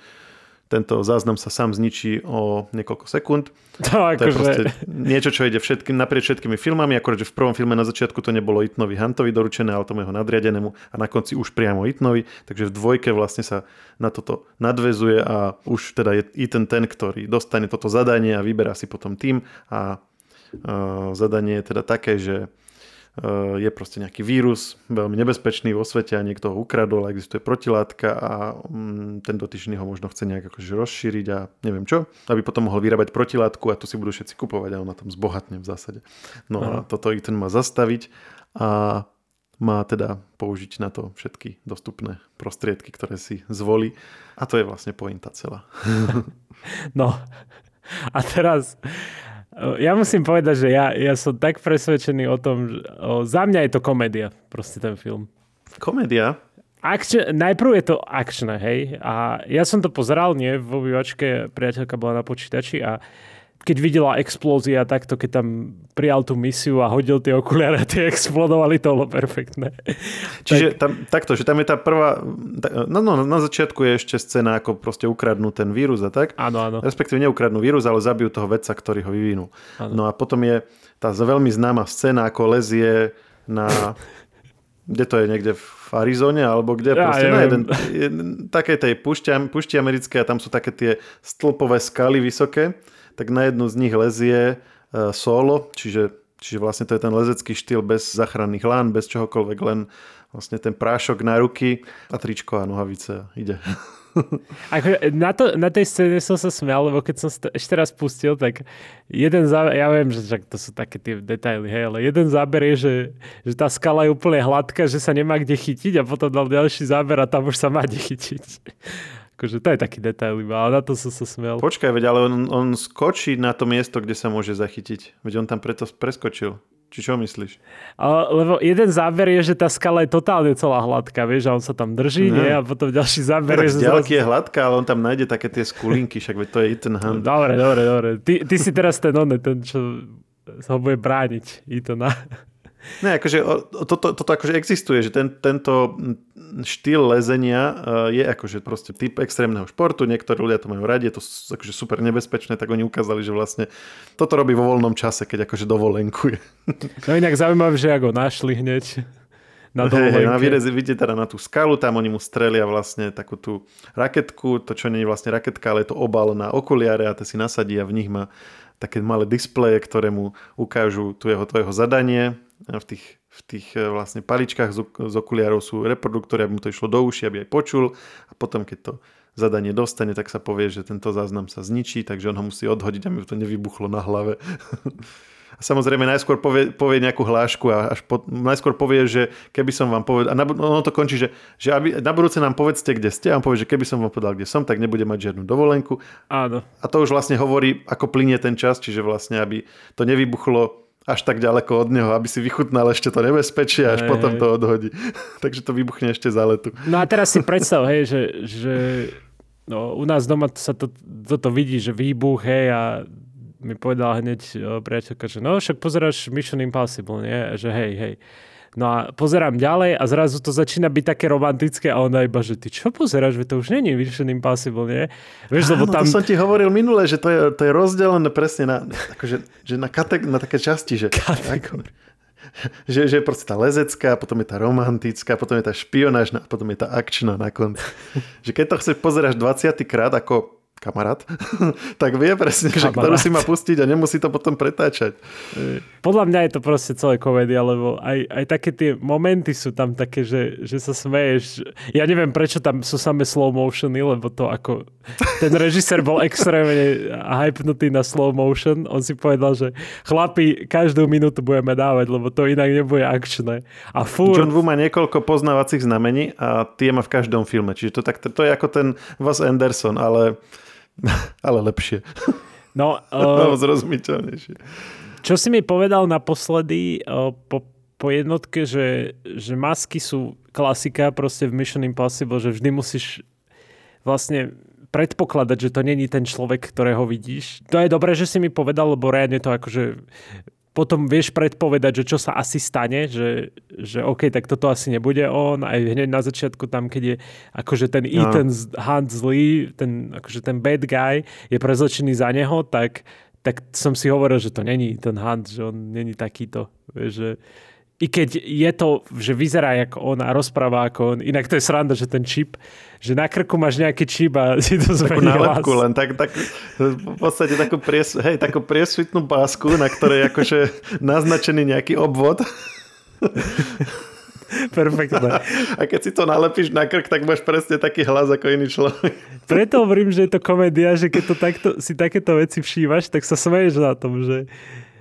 tento záznam sa sám zničí o niekoľko sekúnd. To *laughs* To je akože, niečo, čo ide všetkým, naprieč všetkými filmami, akorát, že v prvom filme na začiatku to nebolo Itnovi Huntovi doručené, ale tomu jeho nadriadenému. A na konci už priamo Itnovi, takže v dvojke vlastne sa na toto nadvezuje a už teda je Ethan ten, ktorý dostane toto zadanie a vyberá si potom tým. A uh, zadanie je teda také, že je proste nejaký vírus, veľmi nebezpečný vo svete a niekto ho ukradol a existuje protilátka a um, ten dotyčný ho možno chce nejak akože rozšíriť a neviem čo, aby potom mohol vyrábať protilátku a tu si budú všetci kupovať a on na tom zbohatne v zásade. No a Aha. toto Ethan má zastaviť a má teda použiť na to všetky dostupné prostriedky, ktoré si zvolí. A to je vlastne pointa celá. *laughs* no. A teraz, ja musím povedať, že ja, ja som tak presvedčený o tom, že o, za mňa je to komédia, proste ten film. Komédia, Akčne, najprv je to akčné, hej. A ja som to pozeral, nie, v obývačke, priateľka bola na počítači a keď videla explózia takto, keď tam prijal tú misiu a hodil tie okuliare a *laughs* tie explodovali, to bolo perfektné. Čiže tam, takto, že tam je tá prvá, no, no, na začiatku je ešte scéna, ako proste ukradnú ten vírus a tak. Áno, áno. Respektíve neukradnú vírus, ale zabijú toho vedca, ktorý ho vyvinul. Áno. No a potom je tá veľmi známa scéna, ako lezie na... *laughs* Kde to je? Niekde v Arizone? Alebo kde? Ja Proste na neviem. jeden, jeden, takej tej pušti, pušti americké a tam sú také tie stĺpové skaly vysoké. Tak na jednu z nich lezie uh, solo, čiže, čiže vlastne to je ten lezecký štýl bez záchranných lán, bez čohokoľvek, len vlastne ten prášok na ruky a tričko a nohavice ide. *laughs* Ako, na, to, na tej scéne som sa smial, lebo keď som si to ešte raz pustil, tak jeden záber, ja viem, že to sú také tie detaily, hej, ale jeden záber je, že, že tá skala je úplne hladká, že sa nemá kde chytiť a potom dal ďalší záber a tam už sa má kde chytiť. Akože to je taký detail iba, ale na to som sa smial. Počkaj, veď, ale on, on skočí na to miesto, kde sa môže zachytiť. Veď on tam preto preskočil. Či čo myslíš? Lebo jeden záber je, že tá skala je totálne celá hladká, vieš, a on sa tam drží, Ne. nie? A potom ďalší záber Tak je, z ďalky je hladká, ale on tam nájde také tie skulinky, však veď to je Ethan Hunt. Dobre, dobre, dobre. Ty, ty si teraz ten one, ten, čo sa ho bude brániť. I to na... Ne, akože toto, toto akože existuje, že ten, tento štýl lezenia eh, je akože proste typ extrémneho športu, niektorí ľudia to majú radi, je to akože super nebezpečné, tak oni ukázali, že vlastne toto robí vo voľnom čase, keď akože dovolenkuje. No inak zaujímavé, že ako našli hneď na Hej, hej, no dovolenke. vidíte teda na tú skalu, tam oni mu strelia vlastne takú tú raketku, to čo nie je vlastne raketka, ale je to obal na okuliare a to si nasadí a v nich má také malé displeje, ktoré mu ukážu tu jeho, to jeho zadanie. V tých, v tých e, vlastne paličkách z, ok- z okuliarov sú reproduktory, aby mu to išlo do uši, aby aj počul. A potom, keď to zadanie dostane, tak sa povie, že tento záznam sa zničí, takže on ho musí odhodiť, aby to nevybuchlo na hlave. *laughs* A samozrejme najskôr povie, povie nejakú hlášku a až po, najskôr povie, že keby som vám povedal, a na, ono to končí, že, že aby, na budúce nám povedzte, kde ste, a on povie, že keby som vám povedal, kde som, tak nebude mať žiadnu dovolenku. Áno. A to už vlastne hovorí, ako plinie ten čas, čiže vlastne, aby to nevybuchlo až tak ďaleko od neho, aby si vychutnal ešte to nebezpečie a až Hej, potom hej. to odhodí. *laughs* Takže to vybuchne ešte za letu. No a teraz si predstav, hej, že, že no, u nás doma sa to, toto vidí, že výbuch, hej, a mi povedala hneď o, priateľka, že no však pozeráš Mission Impossible, nie? A Že hej, hej. No a pozerám ďalej a zrazu to začína byť také romantické a ona iba, že ty čo pozeráš, Veď to už není Mission Impossible, nie? Vieš, lebo tam... to som ti hovoril minule, že to je, to je rozdelené presne na, akože, že na, kate, na také časti, že že, že je proste tá lezecká, potom je tá romantická, potom je tá špionážna a potom je tá akčná na konci. že keď to chceš pozerať 20 krát ako kamarát, *laughs* tak vie presne, kamarát. že ktorú si má pustiť a nemusí to potom pretáčať. Podľa mňa je to proste celé komédia, lebo aj, aj také tie momenty sú tam také, že, že sa smeješ. Ja neviem, prečo tam sú samé slow motiony, lebo to ako... Ten režisér bol extrémne hypnutý na slow motion. On si povedal, že chlapi, každú minútu budeme dávať, lebo to inak nebude akčné. A furt... John Woo má niekoľko poznávacích znamení a tie má v každom filme. Čiže to, tak, to je ako ten Wes Anderson, ale *laughs* ale lepšie. No, *laughs* uh, zrozumiteľnejšie. Čo si mi povedal naposledy uh, po, po jednotke, že, že masky sú klasika proste v Mission Impossible, že vždy musíš vlastne predpokladať, že to není ten človek, ktorého vidíš. To je dobré, že si mi povedal, lebo reálne to akože potom vieš predpovedať, že čo sa asi stane, že, že OK, tak toto asi nebude on. Aj hneď na začiatku tam, keď je akože ten no. Ethan Hunt zlý, ten, akože ten bad guy je prezlečený za neho, tak, tak som si hovoril, že to není ten Hunt, že on není takýto. Vieš, že, i keď je to, že vyzerá ako on a rozpráva ako on. Inak to je sranda, že ten čip, že na krku máš nejaký čip a *laughs* si to zmení Takú nálepku len, tak, tak, v podstate takú, pries, hej, takú priesvitnú pásku, na ktorej je akože naznačený nejaký obvod. *laughs* Perfektné. A keď si to nalepíš na krk, tak máš presne taký hlas ako iný človek. Preto hovorím, že je to komédia, že keď to takto, si takéto veci všívaš, tak sa smeješ na tom, že,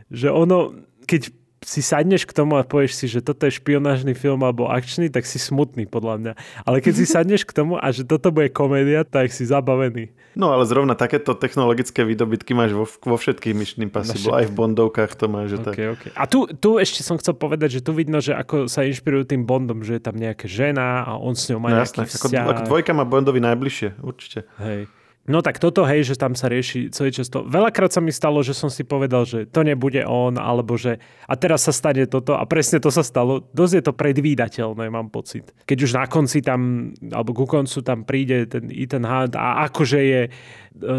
že ono, keď si sadneš k tomu a povieš si, že toto je špionážny film alebo akčný, tak si smutný podľa mňa. Ale keď si *laughs* sadneš k tomu a že toto bude komédia, tak si zabavený. No ale zrovna takéto technologické výdobytky máš vo, vo všetkých Mission Impossible, aj v Bondovkách to máš. Že okay, tak. okay. A tu, tu ešte som chcel povedať, že tu vidno, že ako sa inšpirujú tým Bondom, že je tam nejaká žena a on s ňou má no, nejaký jasné. vzťah. Ako, ako dvojka má Bondovi najbližšie, určite. Hej. No tak toto, hej, že tam sa rieši celý čas to. Veľakrát sa mi stalo, že som si povedal, že to nebude on, alebo že a teraz sa stane toto a presne to sa stalo. Dosť je to predvídateľné, mám pocit. Keď už na konci tam, alebo ku koncu tam príde ten Ethan Hunt a akože je,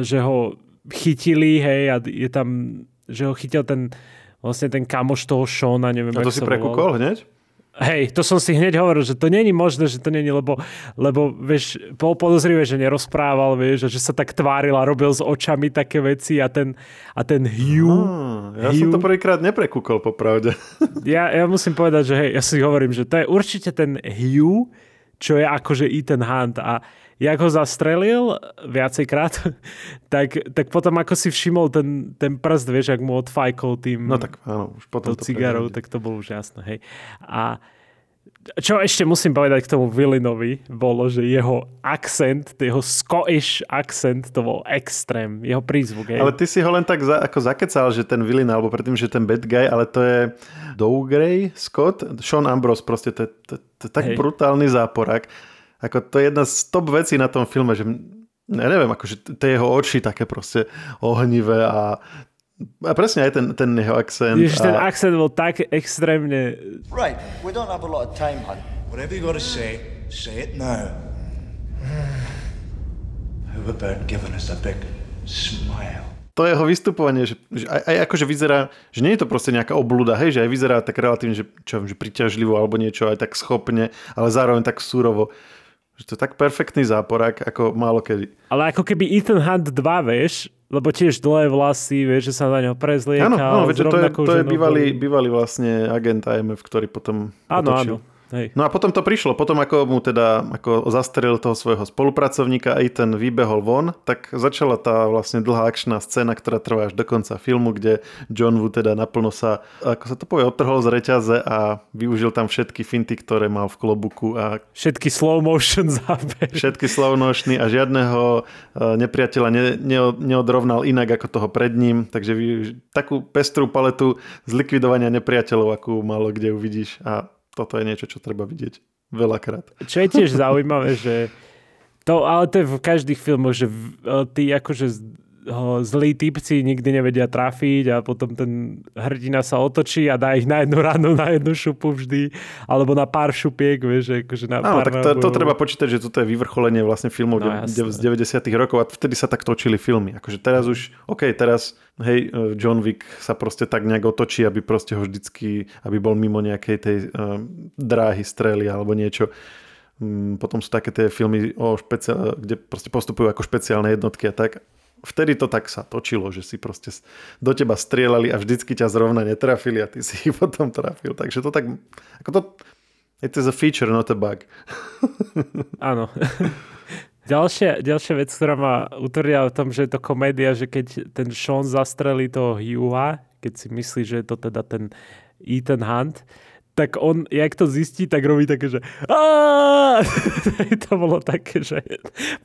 že ho chytili, hej, a je tam, že ho chytil ten vlastne ten kamoš toho Shona, neviem, A to si prekúkol hneď? Hej, to som si hneď hovoril, že to není možné, že to není, lebo, lebo vieš, bol podozrivé, že nerozprával, vieš, že sa tak tváril a robil s očami také veci a ten, a ten Hugh... Ah, ja Hugh, som to prvýkrát neprekúkol, popravde. *laughs* Ja, ja musím povedať, že hej, ja si hovorím, že to je určite ten Hugh, čo je akože Ethan Hunt a jak ho zastrelil viacejkrát, *laughs* tak, tak potom ako si všimol ten, ten prst, vieš, ak mu odfajkol tým no tak, áno, už potom to cigarou, tak to bolo už jasné. Hej. A čo ešte musím povedať k tomu Villinovi, bolo, že jeho akcent, jeho Scottish akcent, to bol extrém, jeho prízvuk. Hej. Ale ty si ho len tak za, ako zakecal, že ten Willin, alebo predtým, že ten bad guy, ale to je Dougray Scott, Sean Ambrose, proste to je, to, to, to tak hej. brutálny záporak ako to je jedna z top vecí na tom filme, že ja neviem, akože tie jeho oči také proste ohnivé a a presne aj ten, ten jeho akcent. Ježiš, a... ten akcent bol tak extrémne... Right, we don't have a lot of time, hun. Whatever you gotta say, say it now. *sighs* How about giving us a big smile? to jeho vystupovanie, že, že aj, aj akože vyzerá, že nie je to proste nejaká oblúda, hej, že aj vyzerá tak relatívne, že, čo, že priťažlivo alebo niečo aj tak schopne, ale zároveň tak súrovo. Že to je tak perfektný záporák, ako málo kedy. Ale ako keby Ethan Hunt 2, vieš, lebo tiež dlhé vlasy, vieš, že sa na neho prezliekal. Áno, áno to je, to je bývalý, bývalý vlastne agent IMF, ktorý potom Áno, áno. Hej. No a potom to prišlo, potom ako mu teda ako zastrelil toho svojho spolupracovníka aj ten vybehol von, tak začala tá vlastne dlhá akčná scéna, ktorá trvá až do konca filmu, kde John Woo teda naplno sa, ako sa to povie, odtrhol z reťaze a využil tam všetky finty, ktoré mal v klobuku. A všetky slow motion zábery. Všetky slow motiony a žiadneho e, nepriateľa ne, ne, neodrovnal inak ako toho pred ním, takže takú pestrú paletu zlikvidovania nepriateľov, akú malo kde uvidíš a toto je niečo, čo treba vidieť veľakrát. Čo je tiež *laughs* zaujímavé, že to, ale to je v každých filmoch, že ty akože ho zlí typci nikdy nevedia trafiť a potom ten hrdina sa otočí a dá ich na jednu ranu, na jednu šupu vždy, alebo na pár šupiek, vieš, akože na Áno, pár tak to, to treba počítať, že toto je vyvrcholenie vlastne filmov No, z 90 rokov a vtedy sa tak točili filmy. Akože teraz už, OK, teraz hej, eh, John Wick sa proste tak nejak otočí, aby proste ho vždycky, aby bol mimo nejakej tej uh, dráhy strely alebo niečo. Mm, Potom sú také tie filmy, o špeciál, kde proste postupujú ako špeciálne jednotky a tak. Vtedy to tak sa točilo, že si proste do teba strieľali a vždycky ťa zrovna netrafili a ty si ich *laughs* potom trafil. Takže to tak, ako to, it is a feature, not a bug. *laughs* Áno. ďalšia, ďalšia vec, ktorá ma utvrdila v tom, že je to komédia, že keď ten Sean zastrelí toho Hugha, keď si myslí, že je to teda ten Ethan Hunt, tak on, jak to zistí, tak robí také, že *laughs* to bolo také, že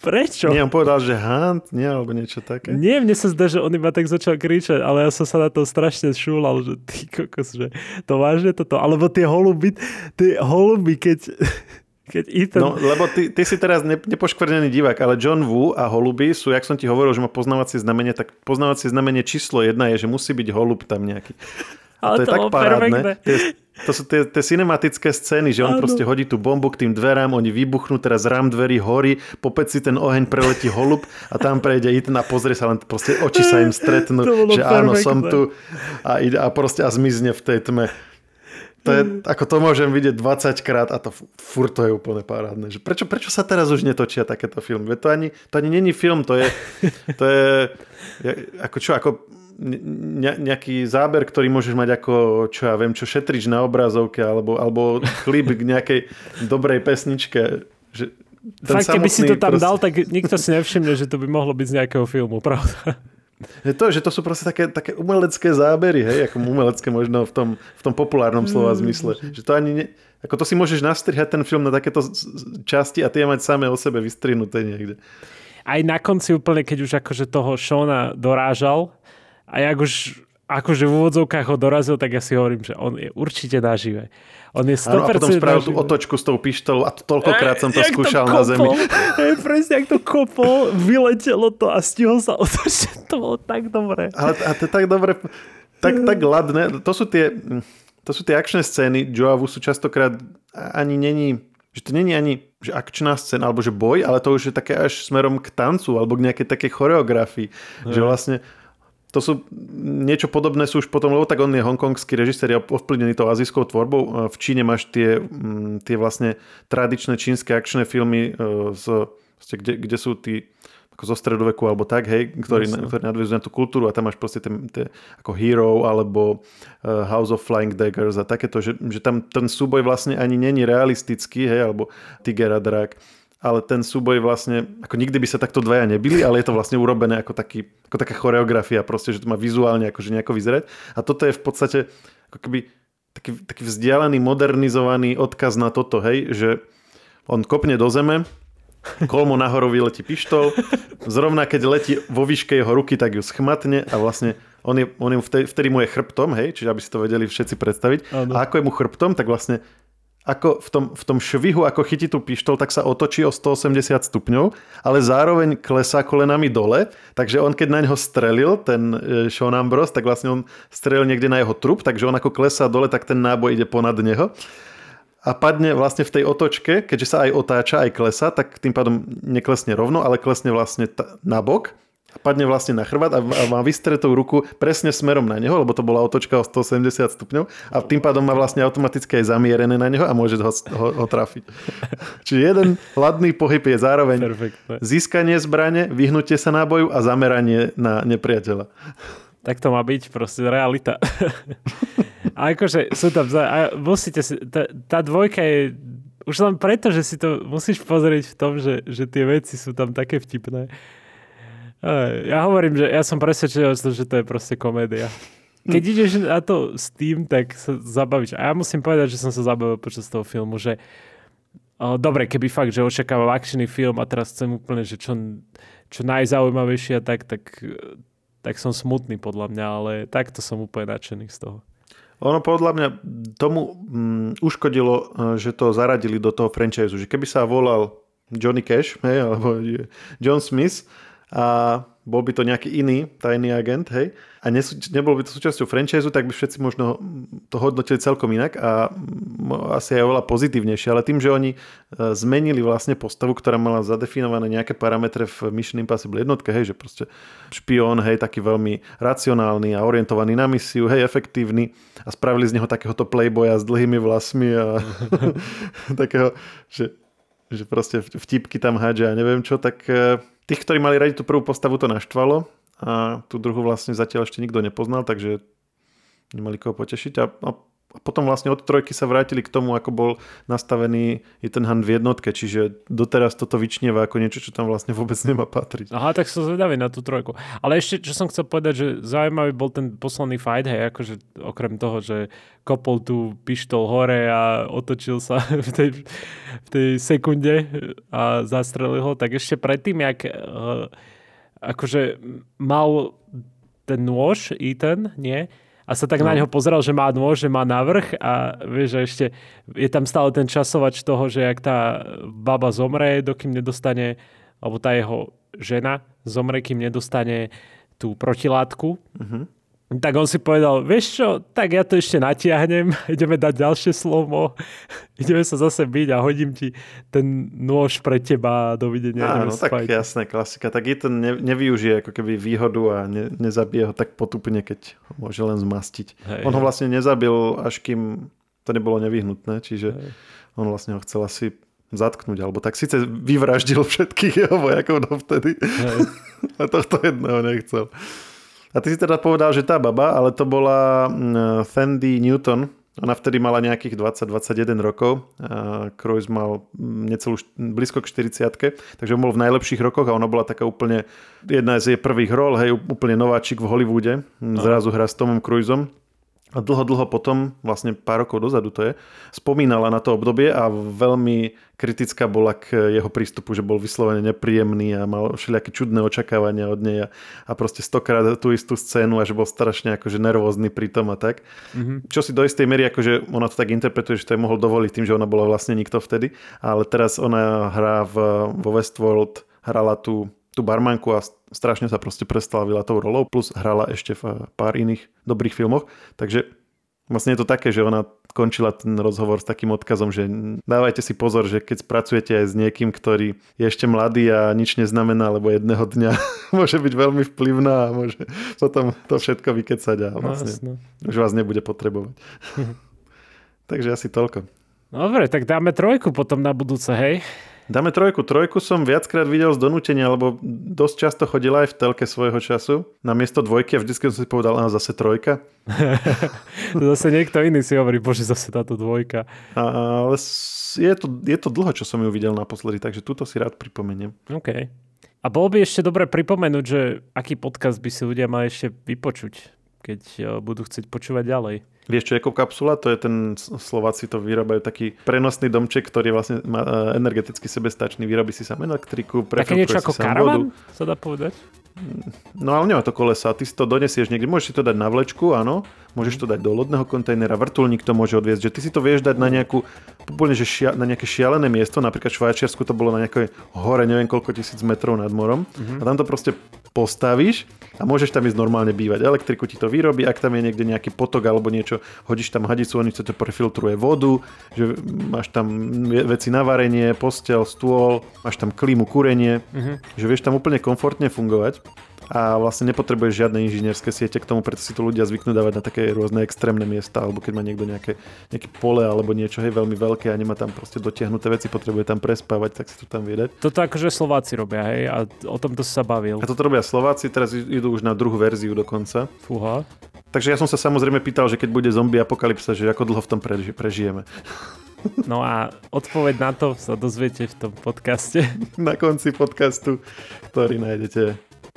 prečo? Nie, on povedal, že Hunt, nie, alebo niečo také. Nie, mne sa zdá, že on iba tak začal kričať, ale ja som sa na to strašne šúlal, že ty kokos, že to vážne toto, alebo tie holuby, tie holuby, keď, *laughs* keď Ethan... No, lebo ty, ty si teraz ne, nepoškvrnený divák, ale John Woo a holuby sú, jak som ti hovoril, že má poznávacie znamenie, tak poznávacie znamenie číslo jedna je, že musí byť holub tam nejaký. A Ale to je to tak bolo parádne. perfektné. Tie, to sú tie, tie cinematické scény, že on Áno. proste hodí tú bombu k tým dverám, oni vybuchnú, teraz rám dverí horí, po peci ten oheň preletí holub a tam prejde Ethan a pozrie sa len proste oči sa im *laughs* stretnú, že áno, som tu a, ide, a proste a zmizne v tej tme. To je, ako to môžem vidieť 20 krát a to furt to je úplne parádne. Že prečo, prečo sa teraz už netočia takéto filmy? To ani, to ani není film, to je, to je ako čo, ako ne, nejaký záber, ktorý môžeš mať ako, čo ja viem, čo šetrič na obrazovke, alebo, alebo klip k nejakej dobrej pesničke. Že ten Fakt, keby si to tam proste- dal, tak nikto si nevšimne, že to by mohlo byť z nejakého filmu, pravda? Je to, že to sú proste také, také umelecké zábery, hej, ako umelecké možno v tom, v tom populárnom slova zmysle. Že to ani ne, ako to si môžeš nastrihať ten film na takéto časti a tie mať samé o sebe vystrihnuté niekde. Aj na konci úplne, keď už akože toho Shona dorážal a jak už akože v úvodzovkách ho dorazil, tak ja si hovorím, že on je určite nažive. On je 100% Áno, a potom spravil tú nažive. otočku s tou pištolou a to toľkokrát som to Jak skúšal kopol, na zemi. Hej, presne, jak to kopol, vyletelo to a stihol sa *laughs* otočiť. To bolo tak dobré. Ale a to je tak dobre, tak, tak ladné. To sú tie, to sú tie akčné scény. Joavu sú častokrát ani není, že to není ani že akčná scéna, alebo že boj, ale to už je také až smerom k tancu, alebo k nejakej takej choreografii. Že vlastne to sú, niečo podobné sú už potom, lebo tak on je hongkongský režisér, je ovplyvnený tou azijskou tvorbou. V Číne máš tie, mm, tie vlastne tradičné čínske akčné filmy, e, z, kde, kde sú tí ako zo stredoveku alebo tak, hej, ktorí, Jasne. ktorí nadvezujú na tú kultúru a tam máš proste tie, tie ako Hero alebo uh, House of Flying Daggers a takéto, že, že tam ten súboj vlastne ani není realistický, hej, alebo Tiger a drak, ale ten súboj vlastne, ako nikdy by sa takto dvaja nebili, ale je to vlastne urobené ako, taký, ako taká choreografia, proste, že to má vizuálne akože nejako vyzerať. A toto je v podstate ako keby taký, taký vzdialený, modernizovaný odkaz na toto, hej, že on kopne do zeme, kolmo nahorou vyletí pištol, zrovna keď letí vo výške jeho ruky, tak ju schmatne a vlastne on je, on je vtedy, vtedy mu je chrbtom, hej, čiže aby si to vedeli všetci predstaviť. Áno. A ako je mu chrbtom, tak vlastne ako v tom, v tom švihu, ako chytí tú pištol, tak sa otočí o 180 stupňov, ale zároveň klesá kolenami dole, takže on keď na ňo strelil, ten e, Sean Ambrose, tak vlastne on strelil niekde na jeho trup, takže on ako klesá dole, tak ten náboj ide ponad neho. A padne vlastne v tej otočke, keďže sa aj otáča, aj klesa, tak tým pádom neklesne rovno, ale klesne vlastne t- na bok padne vlastne na chrbát a, a má vystretú ruku presne smerom na neho, lebo to bola otočka o 180 stupňov a tým pádom má vlastne automaticky aj zamierené na neho a môže ho, ho, ho trafiť. *laughs* Čiže jeden hladný pohyb je zároveň Perfektné. získanie zbrane, vyhnutie sa náboju a zameranie na nepriateľa. Tak to má byť proste realita. *laughs* a akože sú tam... A musíte si... Tá, tá dvojka je... Už len preto, že si to musíš pozrieť v tom, že, že tie veci sú tam také vtipné. Ja hovorím, že ja som presvedčený, že to je proste komédia. Keď ideš na to s tým, tak sa zabavíš. A ja musím povedať, že som sa zabavil počas toho filmu, že dobre, keby fakt, že očakávam akčný film a teraz chcem úplne, že čo, čo najzaujímavejšie a tak, tak, tak som smutný podľa mňa, ale takto som úplne nadšený z toho. Ono podľa mňa tomu mm, uškodilo, e, že to zaradili do toho franchise, že keby sa volal Johnny Cash, hej, alebo John Smith a bol by to nejaký iný tajný agent, hej, a nesú, nebol by to súčasťou franchise, tak by všetci možno to hodnotili celkom inak a asi aj oveľa pozitívnejšie, ale tým, že oni e, zmenili vlastne postavu, ktorá mala zadefinované nejaké parametre v Mission Impossible jednotke, hej, že proste špión, hej, taký veľmi racionálny a orientovaný na misiu, hej, efektívny a spravili z neho takéhoto playboya s dlhými vlasmi a *laughs* *laughs* takého, že, že proste vtipky tam hádže a neviem čo, tak e, Tých, ktorí mali radi tú prvú postavu, to naštvalo a tú druhú vlastne zatiaľ ešte nikto nepoznal, takže nemali koho potešiť. A, a a potom vlastne od trojky sa vrátili k tomu, ako bol nastavený ten Han v jednotke, čiže doteraz toto vyčnieva ako niečo, čo tam vlastne vôbec nemá patriť. Aha, tak som zvedavý na tú trojku. Ale ešte, čo som chcel povedať, že zaujímavý bol ten posledný fight, hej, akože okrem toho, že kopol tú pištol hore a otočil sa *laughs* v tej, v tej sekunde a zastrelil ho, tak ešte predtým, jak uh, akože mal ten nôž Ethan, nie? A sa tak no. na neho pozeral, že má nôž, že má navrh a vieš, že ešte je tam stále ten časovač toho, že ak tá baba zomre, dokým nedostane, alebo tá jeho žena zomre, kým nedostane tú protilátku. Uh-huh. Tak on si povedal, vieš čo, tak ja to ešte natiahnem, *laughs* ideme dať ďalšie slovo, *laughs* ideme sa zase byť a hodím ti ten nôž pre teba a dovidenia. Áno, tak spať. jasné, klasika. Tak je to ne, nevyužije ako keby výhodu a ne, nezabije ho tak potupne, keď ho môže len zmastiť. Hej, on ho vlastne nezabil, až kým to nebolo nevyhnutné, čiže hej. on vlastne ho chcel asi zatknúť, alebo tak síce vyvraždil všetkých jeho vojakov dovtedy, *laughs* a tohto jedného nechcel. A ty si teda povedal, že tá baba, ale to bola Sandy Newton. Ona vtedy mala nejakých 20-21 rokov. Cruise mal necelú, blízko k 40 takže on bol v najlepších rokoch a ona bola taká úplne jedna z jej prvých rol, hej, úplne nováčik v Hollywoode. Zrazu hra s Tomom Cruiseom a dlho, dlho potom, vlastne pár rokov dozadu to je, spomínala na to obdobie a veľmi kritická bola k jeho prístupu, že bol vyslovene nepríjemný a mal všelijaké čudné očakávania od nej a, a proste stokrát tú istú scénu a že bol strašne akože nervózny pri tom a tak. Mm-hmm. Čo si do istej miery, akože ona to tak interpretuje, že to je mohol dovoliť tým, že ona bola vlastne nikto vtedy, ale teraz ona hrá v, vo Westworld, hrala tú tú barmanku a strašne sa proste preslavila tou rolou, plus hrala ešte v pár iných dobrých filmoch, takže vlastne je to také, že ona končila ten rozhovor s takým odkazom, že dávajte si pozor, že keď spracujete aj s niekým, ktorý je ešte mladý a nič neznamená, lebo jedného dňa *laughs* môže byť veľmi vplyvná a môže potom to všetko vykecať a no, vlastne no, už vás nebude potrebovať. *laughs* Takže asi toľko. Dobre, tak dáme trojku potom na budúce, hej? Dáme trojku. Trojku som viackrát videl z donútenia, lebo dosť často chodila aj v telke svojho času. Na miesto dvojky a vždycky som si povedal, áno, zase trojka. *laughs* zase niekto iný si hovorí, bože, zase táto dvojka. A, ale je to, je to dlho, čo som ju videl naposledy, takže túto si rád pripomeniem. OK. A bolo by ešte dobre pripomenúť, že aký podcast by si ľudia mali ešte vypočuť, keď eh, budú chcieť počúvať ďalej. Vieš, čo je kapsula? To je ten, Slováci to vyrábajú taký prenosný domček, ktorý vlastne má e, energeticky sebestačný. Vyrobí si sa elektriku, Také niečo ako karavan, sa dá povedať? No ale nemá to kolesa, ty si to donesieš niekde, môžeš si to dať na vlečku, áno, môžeš to dať do lodného kontajnera, vrtulník to môže odviezť, že ty si to vieš dať na nejakú, úplne, že šia, na nejaké šialené miesto, napríklad v Švajčiarsku to bolo na nejakej hore, neviem koľko tisíc metrov nad morom mm-hmm. a tam to proste postavíš a môžeš tam ísť normálne bývať. Elektriku ti to vyrobí, ak tam je niekde nejaký potok alebo niečo, hodíš tam hadicu, oni to prefiltruje vodu, že máš tam veci na varenie, postel, stôl, máš tam klímu, kúrenie, mm-hmm. že vieš tam úplne komfortne fungovať a vlastne nepotrebuješ žiadne inžinierské siete k tomu, preto si to ľudia zvyknú dávať na také rôzne extrémne miesta, alebo keď má niekto nejaké, nejaké pole alebo niečo hej, veľmi veľké a nemá tam proste dotiahnuté veci, potrebuje tam prespávať, tak si to tam vie Toto akože Slováci robia, hej, a o tomto sa bavil. A toto robia Slováci, teraz idú už na druhú verziu dokonca. Fúha. Takže ja som sa samozrejme pýtal, že keď bude zombie apokalypsa, že ako dlho v tom preži- prežijeme. No a odpoveď na to sa dozviete v tom podcaste. *laughs* Na konci podcastu, ktorý nájdete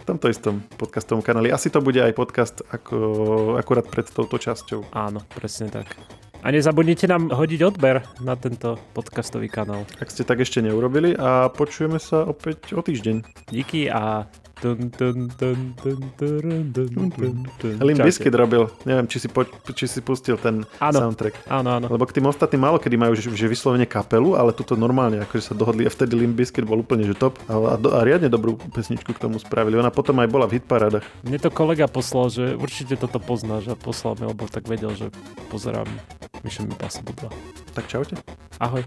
v tomto istom podcastovom kanáli. Asi to bude aj podcast ako, akurát pred touto časťou. Áno, presne tak. A nezabudnite nám hodiť odber na tento podcastový kanál. Ak ste tak ešte neurobili a počujeme sa opäť o týždeň. Díky a Limp. Bizkit robil, neviem, či si, po, či si pustil ten Áno. soundtrack. Áno, áno. Lebo k tým ostatným málo kedy majú, že, že vyslovene kapelu, ale tuto normálne, akože sa dohodli a vtedy Limp Bizkit bol úplne že top a, a, do- a riadne dobrú pesničku k tomu spravili. Ona potom aj bola v hitparádach. Mne to kolega poslal, že určite toto poznáš a poslal mi, lebo tak vedel, že pozerám Mission Impossible 2. Tak čaute. Ahoj.